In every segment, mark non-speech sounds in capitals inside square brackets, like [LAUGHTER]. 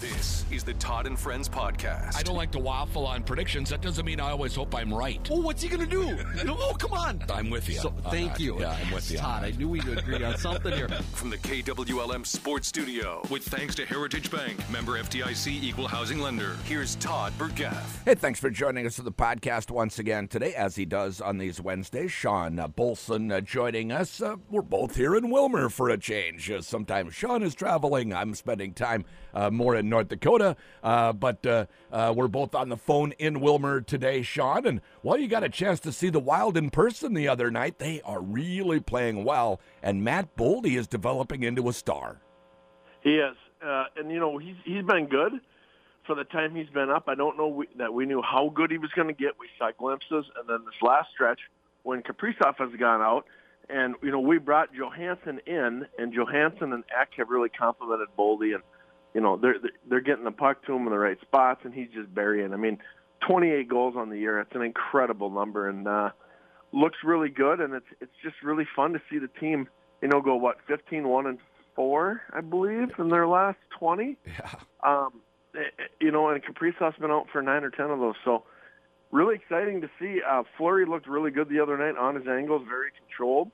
This is the Todd and Friends podcast. I don't like to waffle on predictions. That doesn't mean I always hope I'm right. Oh, what's he going to do? [LAUGHS] oh, come on. I'm with you. So, thank that. you. Yeah, I'm with you. Todd, I knew we'd agree on [LAUGHS] something here. From the KWLM Sports Studio, with thanks to Heritage Bank, member FDIC equal housing lender. Here's Todd Burgaff. Hey, thanks for joining us for the podcast once again today, as he does on these Wednesdays. Shawn uh, Bohlsen uh, joining us. Uh, we're both here in Willmar for a change. Uh, sometimes Shawn is traveling. I'm spending time uh, more in North Dakota, uh, but uh, uh, we're both on the phone in Willmar today, Shawn. And well, you got a chance to see the Wild in person the other night. They are really playing well, and Matt Boldy is developing into a star. He is, uh, and you know he's he's been good for the time he's been up. I don't know we, that we knew how good he was going to get. We saw glimpses, and then this last stretch when Kaprizov has gone out, and you know we brought Johansson in, and Johansson and Ek have really complimented Boldy, and you know they're they're getting the puck to him in the right spots, and he's just burying. I mean, 28 goals on the year. It's an incredible number, and uh, looks really good, and it's it's just really fun to see the team. You know, go what 15 one and four, I believe, in their last 20. Yeah. Um, eh, eh, you know, and Kaprizov's been out for nine or ten of those, so really exciting to see. Uh, Fleury looked really good the other night on his angles, very controlled.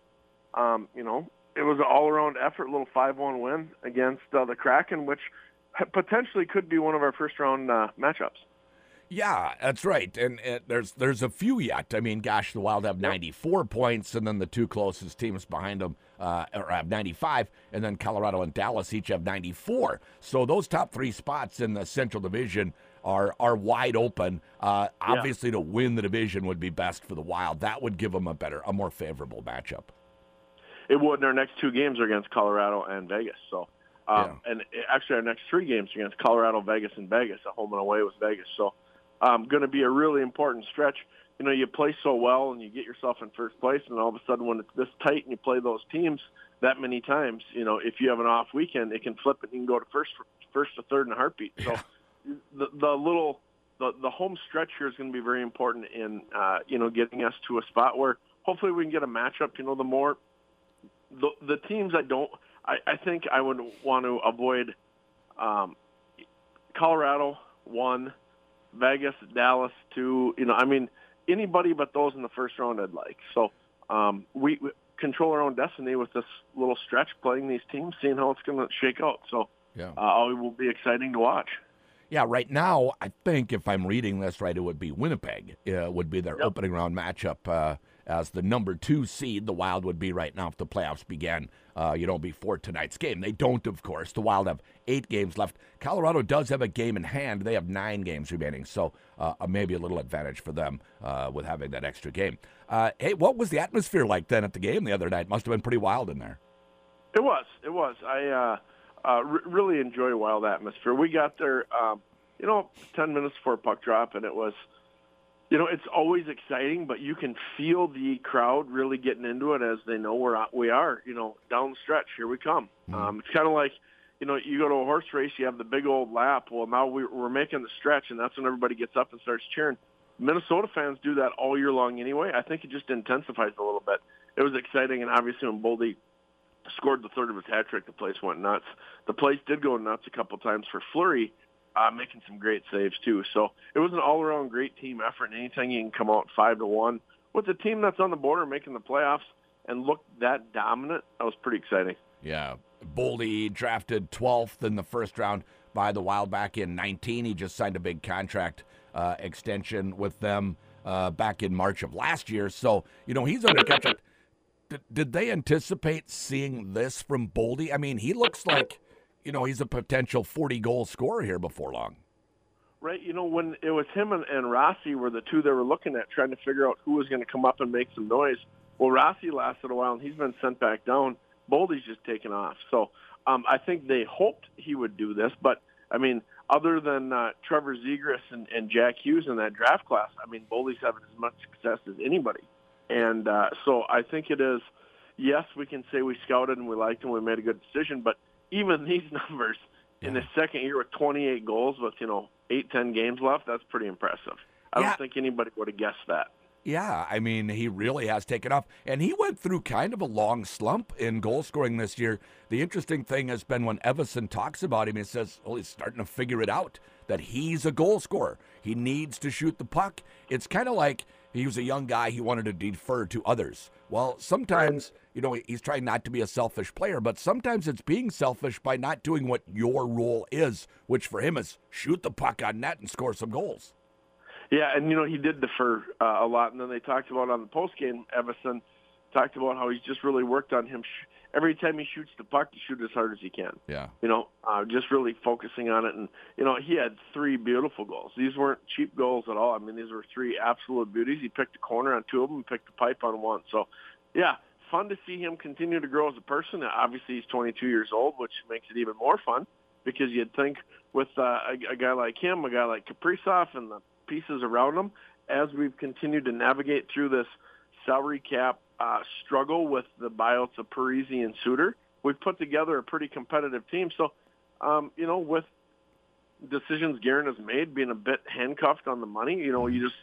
Um, you know, it was an all-around effort, little five-one win against uh, the Kraken, which potentially could be one of our first-round uh, matchups. Yeah, that's right. And there's there's a few yet. I mean, gosh, the Wild have 94 points, and then the two closest teams behind them uh, are- have 95, and then Colorado and Dallas each have 94. So those top three spots in the Central Division are are wide open. Uh, obviously, to win the division would be best for the Wild. That would give them a better, a more favorable matchup. It would, and our next two games are against Colorado and Vegas. So, um, and eh, actually, our next three games are against Colorado, Vegas, and Vegas. A home and away with Vegas. So, um, going to be a really important stretch. You know, you play so well and you get yourself in first place, and all of a sudden, when it's this tight and you play those teams that many times, you know, if you have an off weekend, it can flip it and you can go to first, first to third in a heartbeat. So, the the little the the home stretch here is going to be very important in uh, you know getting us to a spot where hopefully we can get a matchup. You know, the more the the teams I don't, I, I think I would want to avoid um, Colorado one, Vegas, Dallas two. You know, I mean anybody but those in the first round I'd like. So um, we, we control our own destiny with this little stretch, playing these teams, seeing how it's going to shake out. So Yeah. uh, it will be exciting to watch. Yeah, right now, I think if I'm reading this right, it would be Winnipeg uh, would be their Yep. opening round matchup uh, as the number two seed. The Wild would be right now if the playoffs began, uh, you know, before tonight's game. They don't, of course. The Wild have eight games left. Colorado does have a game in hand. They have nine games remaining, so uh, maybe a little advantage for them uh, with having that extra game. Uh, hey, what was the atmosphere like then at the game the other night? Must have been pretty wild in there. It was. It was. I uh, uh, re- really enjoy wild atmosphere. We got there, um, you know, ten minutes before puck drop, and it was, you know, it's always exciting, but you can feel the crowd really getting into it as they know we're we are, you know, down the stretch. Here we come. Um, it's kind of like, you know, you go to a horse race, you have the big old lap. Well, now we're making the stretch, and that's when everybody gets up and starts cheering. Minnesota fans do that all year long anyway. I think it just intensifies a little bit. It was exciting, and obviously when Boldy scored the third of his hat trick, the place went nuts. The place did go nuts a couple times for Fleury, uh, making some great saves too. So it was an all-around great team effort. And anytime you can come out five to one with a team that's on the border making the playoffs and look that dominant, that was pretty exciting. Yeah. Boldy drafted 12th in the first round by the Wild back in 19. He just signed a big contract uh, extension with them uh, back in March of last year. So, you know, he's under contract. Did, did they anticipate seeing this from Boldy? I mean, he looks like, you know, he's a potential 40 goal scorer here before long. Right, you know, when it was him and, and Rossi were the two they were looking at, trying to figure out who was going to come up and make some noise. Well, Rossi lasted a while, and he's been sent back down. Boldy's just taken off. So um, I think they hoped he would do this, but I mean, other than uh, Trevor Zegras and, and Jack Hughes in that draft class, I mean, Boldy's having as much success as anybody. And uh, so I think it is. Yes, we can say we scouted and we liked him, we made a good decision, but even [LAUGHS] these numbers in his second year with 28 goals with you know eight ten games left, that's pretty impressive. I Yeah. don't think anybody would have guessed that. Yeah, I mean, he really has taken off. And he went through kind of a long slump in goal scoring this year. The interesting thing has been when Evason talks about him, he says, well, he's starting to figure it out that he's a goal scorer. He needs to shoot the puck. It's kind of like he was a young guy, he wanted to defer to others. Well, sometimes, you know, he's trying not to be a selfish player, but sometimes it's being selfish by not doing what your role is, which for him is shoot the puck on net and score some goals. Yeah, and you know he did defer uh, a lot, and then they talked about on the post game. Evason talked about how he's just really worked on him. Sh- every time he shoots the puck, to shoot as hard as he can. Yeah, you know, uh, just really focusing on it, and you know he had three beautiful goals. These weren't cheap goals at all. I mean, these were three absolute beauties. He picked a corner on two of them, and picked a pipe on one. So, yeah, fun to see him continue to grow as a person. Obviously, he's 22 years old, which makes it even more fun because you'd think with uh, a, a guy like him, a guy like Kaprizov, and the pieces around him, as we've continued to navigate through this salary cap uh, struggle with the buyouts of Parise and Suter. We've put together a pretty competitive team. So, um, you know, with decisions Guerin has made, being a bit handcuffed on the money, you know, you just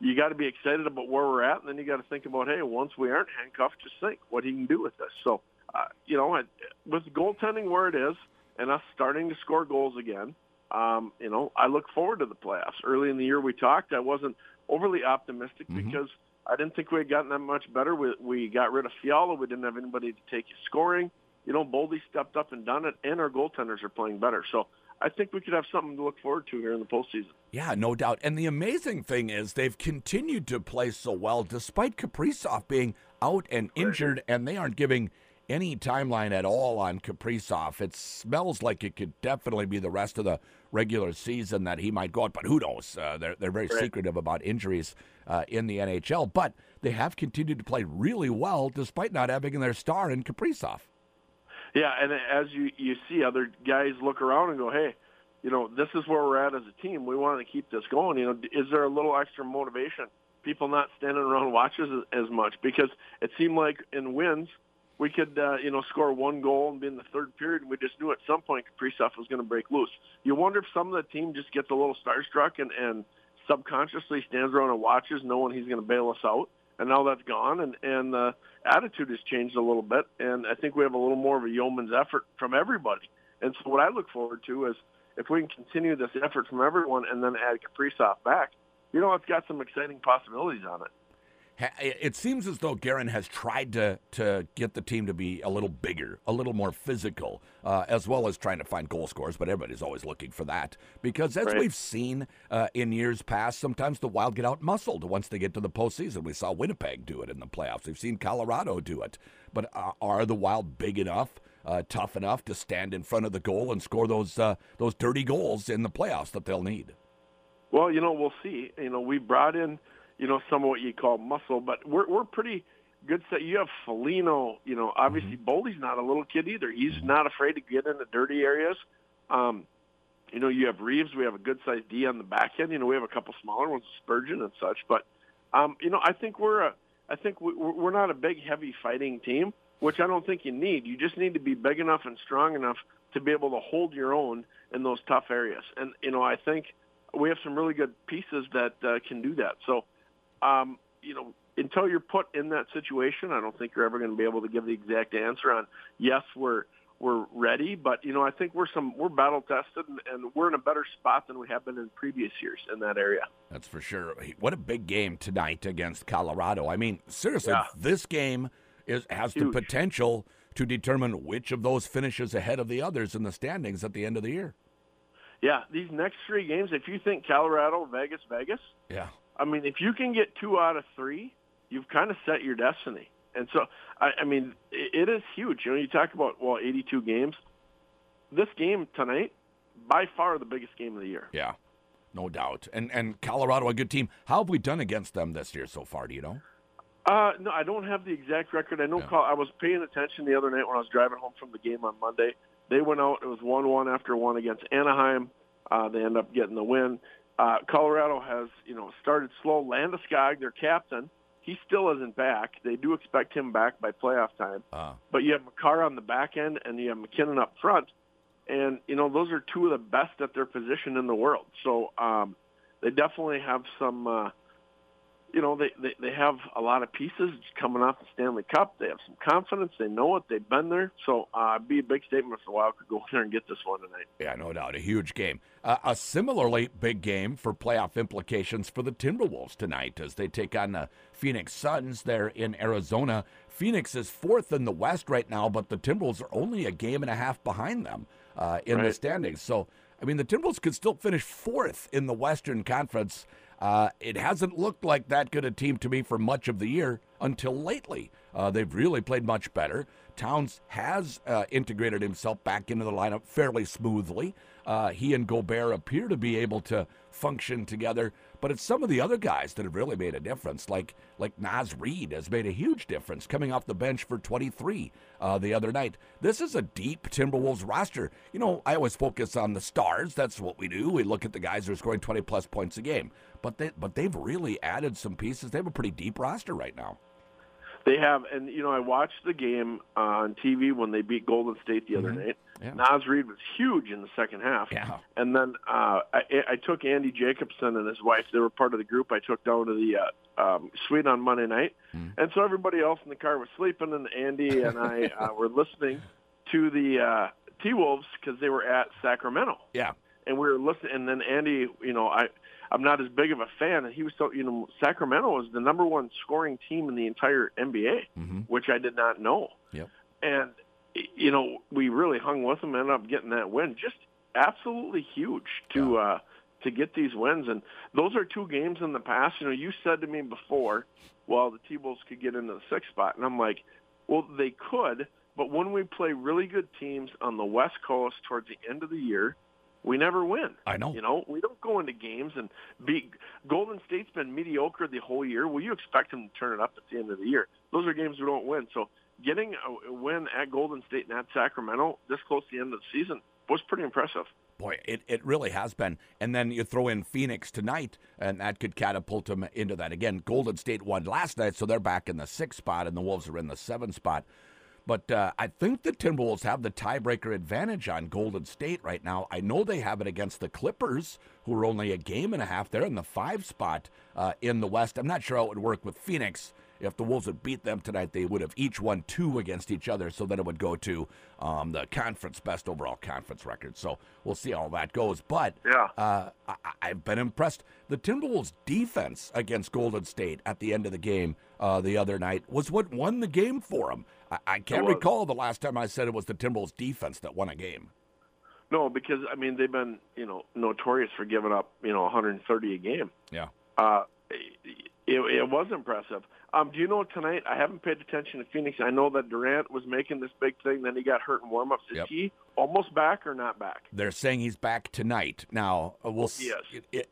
you got to be excited about where we're at, and then you got to think about, hey, once we aren't handcuffed, just think what he can do with this. So, uh, you know, with goaltending where it is, and us starting to score goals again, um, you know, I look forward to the playoffs. Early in the year we talked, I wasn't overly optimistic mm-hmm. because I didn't think we had gotten that much better. We, we got rid of Fiala. We didn't have anybody to take his scoring. You know, Boldy stepped up and done it, and our goaltenders are playing better. So I think we could have something to look forward to here in the postseason. Yeah, no doubt. And the amazing thing is they've continued to play so well despite Kaprizov being out and injured, and they aren't giving – any timeline at all on Kaprizov. It smells like it could definitely be the rest of the regular season that he might go out, but who knows? Uh, they're they're very right. secretive about injuries uh, in the NHL, but they have continued to play really well despite not having their star in Kaprizov. Yeah, and as you you see other guys look around and go, hey. You know, this is where we're at as a team. We want to keep this going. You know, is there a little extra motivation? People not standing around watches as, as much because it seemed like in wins, we could, uh, you know, score one goal and be in the third period, and we just knew at some point Kaprizov was going to break loose. You wonder if some of the team just gets a little starstruck and, and subconsciously stands around and watches, knowing he's going to bail us out. And now that's gone, and and the attitude has changed a little bit. And I think we have a little more of a yeoman's effort from everybody. And so what I look forward to is if we can continue this effort from everyone and then add Kaprizov back, you know, it's got some exciting possibilities on it it seems as though Guerin has tried to to get the team to be a little bigger, a little more physical, uh, as well as trying to find goal scorers. But everybody's always looking for that because, as right. we've seen uh, in years past, sometimes the Wild get out muscled once they get to the postseason. We saw Winnipeg do it in the playoffs. We've seen Colorado do it. But uh, are the Wild big enough? Uh, tough enough to stand in front of the goal and score those uh, those dirty goals in the playoffs that they'll need. Well, you know, we'll see. You know, we brought in you know, some of what you call muscle, but we're we're pretty good set. You have Foligno, you know, obviously mm-hmm. Boldy's not a little kid either. He's mm-hmm. not afraid to get in the dirty areas. Um, you know, you have Reeves. We have a good sized D on the back end. You know, we have a couple smaller ones, Spurgeon and such. But um, you know, I think we're a, I think we, we're not a big, heavy fighting team, which I don't think you need. You just need to be big enough and strong enough to be able to hold your own in those tough areas. And you know, I think we have some really good pieces that uh, can do that. So um, you know, until you're put in that situation, I don't think you're ever going to be able to give the exact answer on yes, we're we're ready, but you know, I think we're some we're battle tested and, and we're in a better spot than we have been in previous years in that area. That's for sure. What a big game tonight against Colorado. I mean, seriously, yeah. this game is has Huge. the potential to determine which of those finishes ahead of the others in the standings at the end of the year. Yeah, these next three games, if you think Colorado, Vegas, Vegas, yeah, I mean, if you can get two out of three, you've kind of set your destiny. And so, I, I mean, it, it is huge. You know, you talk about well, 82 games. This game tonight, by far the biggest game of the year. Yeah, no doubt. And and Colorado, a good team. How have we done against them this year so far? Do you know? Uh, no, I don't have the exact record. I know. Yeah. I was paying attention the other night when I was driving home from the game on Monday. They went out. It was one-one after one against Anaheim. Uh, they end up getting the win. Uh, Colorado has, you know, started slow. Landeskog, their captain, he still isn't back. They do expect him back by playoff time. Uh. But you have Makar on the back end, and you have MacKinnon up front, and you know those are two of the best at their position in the world. So um, they definitely have some uh, you know, they, they, they have a lot of pieces coming off the Stanley Cup. They have some confidence. They know it. They've been there. So uh, be a big statement if the Wild could go in there and get this one tonight. Yeah, no doubt. A huge game. Uh, a similarly big game for playoff implications for the Timberwolves tonight as they take on the Phoenix Suns there in Arizona. Phoenix is fourth in the West right now, but the Timberwolves are only a game and a half behind them uh, in right. the standings. So, I mean, the Timberwolves could still finish fourth in the Western Conference. Uh, it hasn't looked like that good a team to me for much of the year until lately. Uh, they've really played much better. Towns has uh, integrated himself back into the lineup fairly smoothly. Uh, he and Gobert appear to be able to function together, but it's some of the other guys that have really made a difference. Like like Naz Reid has made a huge difference coming off the bench for 23 uh, the other night. This is a deep Timberwolves roster. You know, I always focus on the stars. That's what we do. We look at the guys who are scoring 20 plus points a game. But they but they've really added some pieces. They have a pretty deep roster right now. They have, and you know, I watched the game uh, on TV when they beat Golden State the other mm-hmm. night. Yeah. Naz Reid was huge in the second half. Yeah. And then uh, I, I took Andy Jacobson and his wife. They were part of the group I took down to the uh, um, suite on Monday night. Mm. And so everybody else in the car was sleeping, and Andy and I [LAUGHS] uh, were listening to the uh, T Wolves because they were at Sacramento. Yeah. And we were listening, and then Andy, you know, I I'm not as big of a fan. And he was so, you know, Sacramento was the number one scoring team in the entire NBA, mm-hmm. which I did not know. Yep. And you know, we really hung with them, ended up getting that win. Just absolutely huge to yeah. uh, to get these wins, and those are two games in the past. You know, you said to me before, well, the T-Bulls could get into the sixth spot, and I'm like, well, they could, but when we play really good teams on the West Coast towards the end of the year, we never win. I know. You know, we don't go into games and be. Golden State's been mediocre the whole year. Will you expect them to turn it up at the end of the year. Those are games we don't win. So getting a win at Golden State and at Sacramento this close to the end of the season was pretty impressive. Boy, it, it really has been. And then you throw in Phoenix tonight, and that could catapult them into that again. Golden State won last night, so they're back in the sixth spot, and the Wolves are in the seventh spot. But uh, I think the Timberwolves have the tiebreaker advantage on Golden State right now. I know they have it against the Clippers, who are only a game and a half. They're in the five spot uh, in the West. I'm not sure how it would work with Phoenix. If the Wolves had beat them tonight, they would have each won two against each other, so then it would go to um, the conference best overall conference record. So we'll see how that goes. But yeah, uh, I- I've been impressed. The Timberwolves' defense against Golden State at the end of the game uh, the other night was what won the game for them. I, I can't recall the last time I said it was the Timberwolves' defense that won a game. No, because I mean they've been you know notorious for giving up you know 130 a game. Yeah. Uh, it, it was impressive. Um, do you know tonight? I haven't paid attention to Phoenix. I know that Durant was making this big thing, then he got hurt in warmups. Is yep. he almost back or not back? They're saying he's back tonight. Now uh, we'll yes.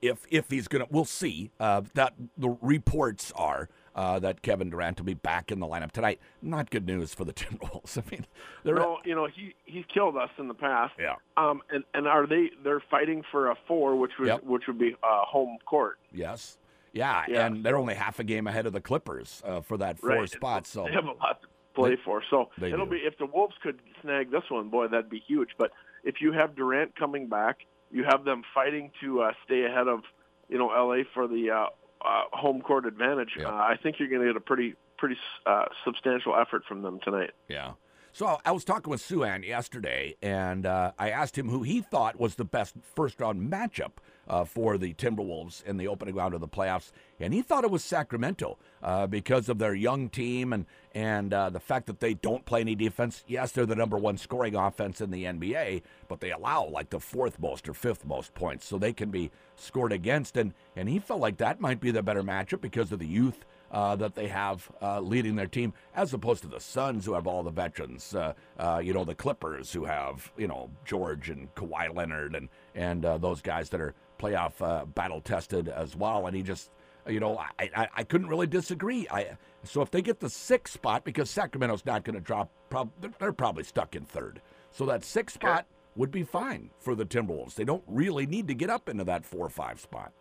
if if he's gonna, we'll see. Uh, that the reports are uh, that Kevin Durant will be back in the lineup tonight. Not good news for the [LAUGHS] Timberwolves. I mean, they're no, you know he he's killed us in the past. Yeah. Um, and and are they they're fighting for a four, which would yep. which would be uh, home court. Yes. Yeah, yeah, and they're only half a game ahead of the Clippers uh, for that four right. spot. So they have a lot to play they, for. So it'll do. be if the Wolves could snag this one, boy, that'd be huge. But if you have Durant coming back, you have them fighting to uh, stay ahead of you know LA for the uh, uh, home court advantage. Yeah. Uh, I think you're going to get a pretty pretty uh, substantial effort from them tonight. Yeah. So I was talking with Suan yesterday, and uh, I asked him who he thought was the best first round matchup uh, for the Timberwolves in the opening round of the playoffs, and he thought it was Sacramento uh, because of their young team and and uh, the fact that they don't play any defense. Yes, they're the number one scoring offense in the NBA, but they allow like the fourth most or fifth most points, so they can be scored against. and And he felt like that might be the better matchup because of the youth uh, that they have uh, leading their team, as opposed to the Suns, who have all the veterans. Uh, uh you know, the Clippers, who have you know George and Kawhi Leonard and and uh, those guys that are playoff uh, battle tested as well. And he just, you know, I, I, I couldn't really disagree. I so if they get the sixth spot, because Sacramento's not going to drop, prob- they're probably stuck in third. So that sixth spot would be fine for the Timberwolves. They don't really need to get up into that four or five spot.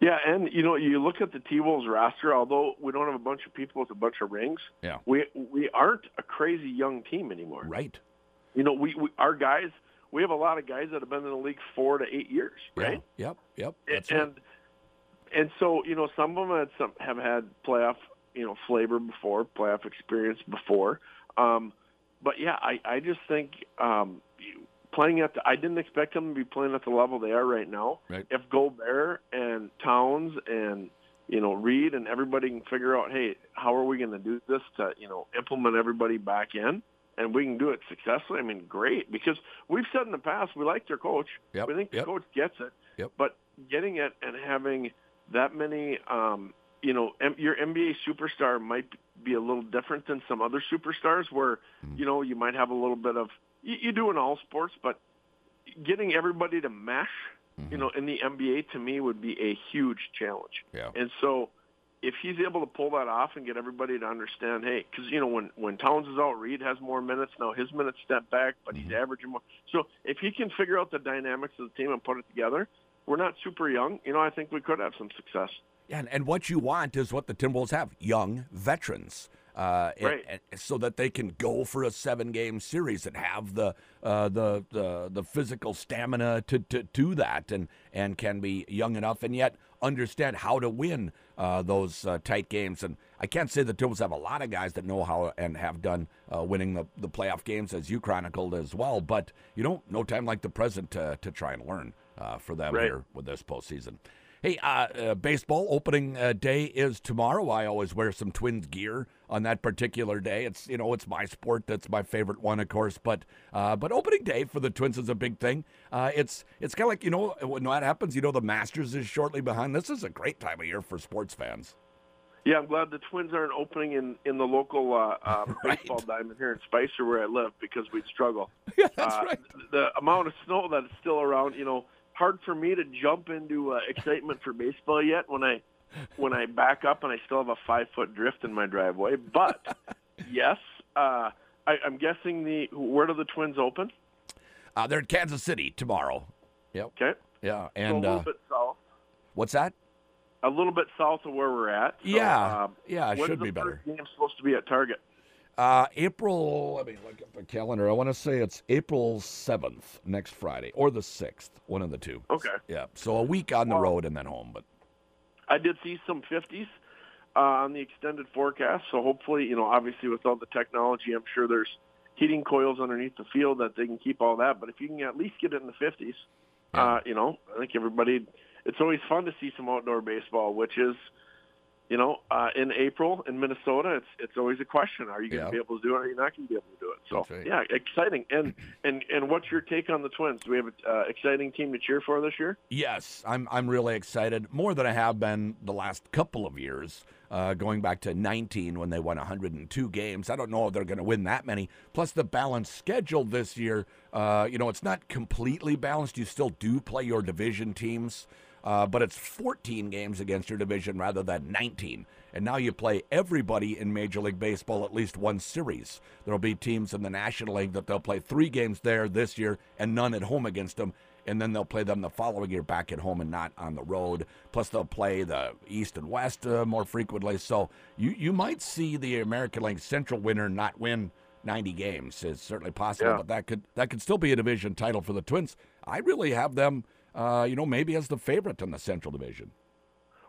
Yeah, and you know, you look at the T Wolves roster. Although we don't have a bunch of people with a bunch of rings, yeah, we we aren't a crazy young team anymore. Right. You know, we, we our guys we have a lot of guys that have been in the league four to eight years, right? Yeah. Yep, yep. That's and and so you know, some of them had some have had playoff you know flavor before, playoff experience before. Um, but yeah, I I just think um, playing at the, I didn't expect them to be playing at the level they are right now. Right. If Gobert and Towns and you know Reid and everybody can figure out, hey, how are we going to do this to you know implement everybody back in? And we can do it successfully. I mean, great because we've said in the past we like their coach. Yep, We think yep. the coach gets it. Yep. But getting it and having that many, um, you know, M- your NBA superstar might be a little different than some other superstars where, Mm-hmm. you know, you might have a little bit of, you, you do in all sports, but getting everybody to mesh, you mm-hmm. know, in the NBA to me would be a huge challenge. Yeah. And so if he's able to pull that off and get everybody to understand, hey, because you know when when Towns is out, Reid has more minutes now. His minutes step back, but he's mm-hmm. averaging more. So if he can figure out the dynamics of the team and put it together, we're not super young. You know, I think we could have some success. Yeah, and, and what you want is what the Timberwolves have young veterans. Uh, Right. and so that they can go for a seven-game series and have the uh, the, the the physical stamina to, to do that, and and can be young enough and yet understand how to win uh, those uh, tight games. And I can't say the Timberwolves have a lot of guys that know how and have done uh, winning the, the playoff games, as you chronicled as well. But you know, no time like the present to to try and learn uh, for them Right. here with this postseason. Hey, uh, uh, baseball opening uh, day is tomorrow. I always wear some Twins gear on that particular day. It's you know it's my sport. That's my favorite one, of course. But uh, but opening day for the Twins is a big thing. Uh, it's it's kind of like you know when that happens. You know the Masters is shortly behind. This is a great time of year for sports fans. Yeah, I'm glad the Twins aren't opening in in the local uh, um, [LAUGHS] Right. baseball diamond here in Spicer where I live because we'd struggle. [LAUGHS] Yeah, that's uh, right. The amount of snow that's still around, you know, hard for me to jump into uh, excitement for baseball yet when I when I back up and I still have a five foot drift in my driveway. But [LAUGHS] yes, uh, I, I'm guessing the where do the Twins open? Uh, they're in Kansas City tomorrow. Yep. Okay, Yeah. so a little uh, bit south, what's that? a little bit south of where we're at. So, Yeah. um, Yeah, it should be better. game supposed to be at Target? Uh, April, let me look at the calendar. I want to say it's April 7th, next Friday, or the 6th, one of the two. Okay. Yeah, so a week on the road and then home. But I did see some 50s uh, on the extended forecast. So hopefully, you know, obviously with all the technology, I'm sure there's heating coils underneath the field that they can keep all that. But if you can at least get it in the 50s, uh, you know, I think everybody. It's always fun to see some outdoor baseball, which is, you know, uh, in April in Minnesota, it's it's always a question: Are you going to Yeah. be able to do it? Or are you not going to be able to do it? So right. yeah, exciting. And and and what's your take on the Twins? Do we have an uh, exciting team to cheer for this year? yes, I'm I'm really excited, more than I have been the last couple of years. Uh, going back to 19 when they won 102 games. I don't know if they're going to win that many. Plus, the balanced schedule this year, uh, you know, it's not completely balanced. You still do play your division teams. Uh, but it's 14 games against your division rather than 19. And now you play everybody in Major League Baseball at least one series. There'll be teams in the National League that they'll play three games there this year and none at home against them. And then they'll play them the following year back at home and not on the road. Plus, they'll play the East and West uh, more frequently. So you, you might see the American League Central winner not win 90 games. It's certainly possible, Yeah. but that could that could still be a division title for the Twins. I really have them, uh, you know, maybe as the favorite in the Central Division.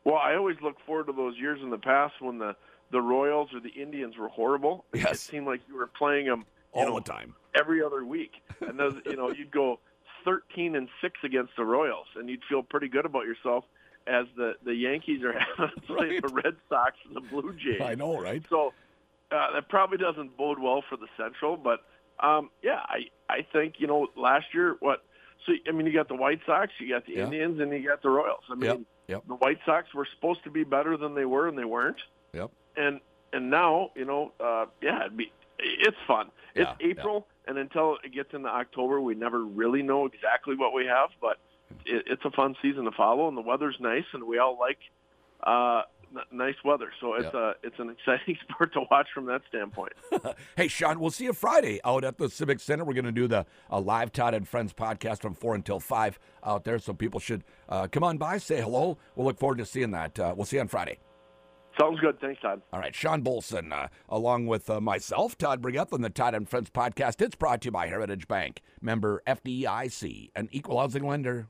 Well, I always look forward to those years in the past when the the Royals or the Indians were horrible. It seemed like you were playing them All know, the time. every other week, and those, you know you'd go thirteen and six against the Royals, and you'd feel pretty good about yourself as the the Yankees are [LAUGHS] having to play Right. the Red Sox and the Blue Jays. I know, right? So uh, that probably doesn't bode well for the Central, but um, yeah, I I think you know last year what. So I mean, you got the White Sox, you got the Yeah. Indians, and you got the Royals. I mean, Yep, yep. the White Sox were supposed to be better than they were, and they weren't. Yep. And and now you know, uh, yeah, it'd be it's fun. It's Yeah, April, and until it gets into October, we never really know exactly what we have. But it, it's a fun season to follow, and the weather's nice, and we all like uh, nice weather. So it's Yeah. a it's an exciting [LAUGHS] sport to watch from that standpoint. [LAUGHS] Hey, Shawn, we'll see you Friday out at the Civic Center. We're going to do the uh, live Todd and Friends podcast from 4 until 5 out there, so people should uh, come on by, say hello. We'll look forward to seeing that. Uh, we'll see you on Friday. Sounds good. Thanks, Todd. All right, Shawn Bohlsen, uh, along with uh, myself, Todd Brigeth, on the Todd and Friends podcast. It's brought to you by Heritage Bank, member FDIC, an equal housing lender.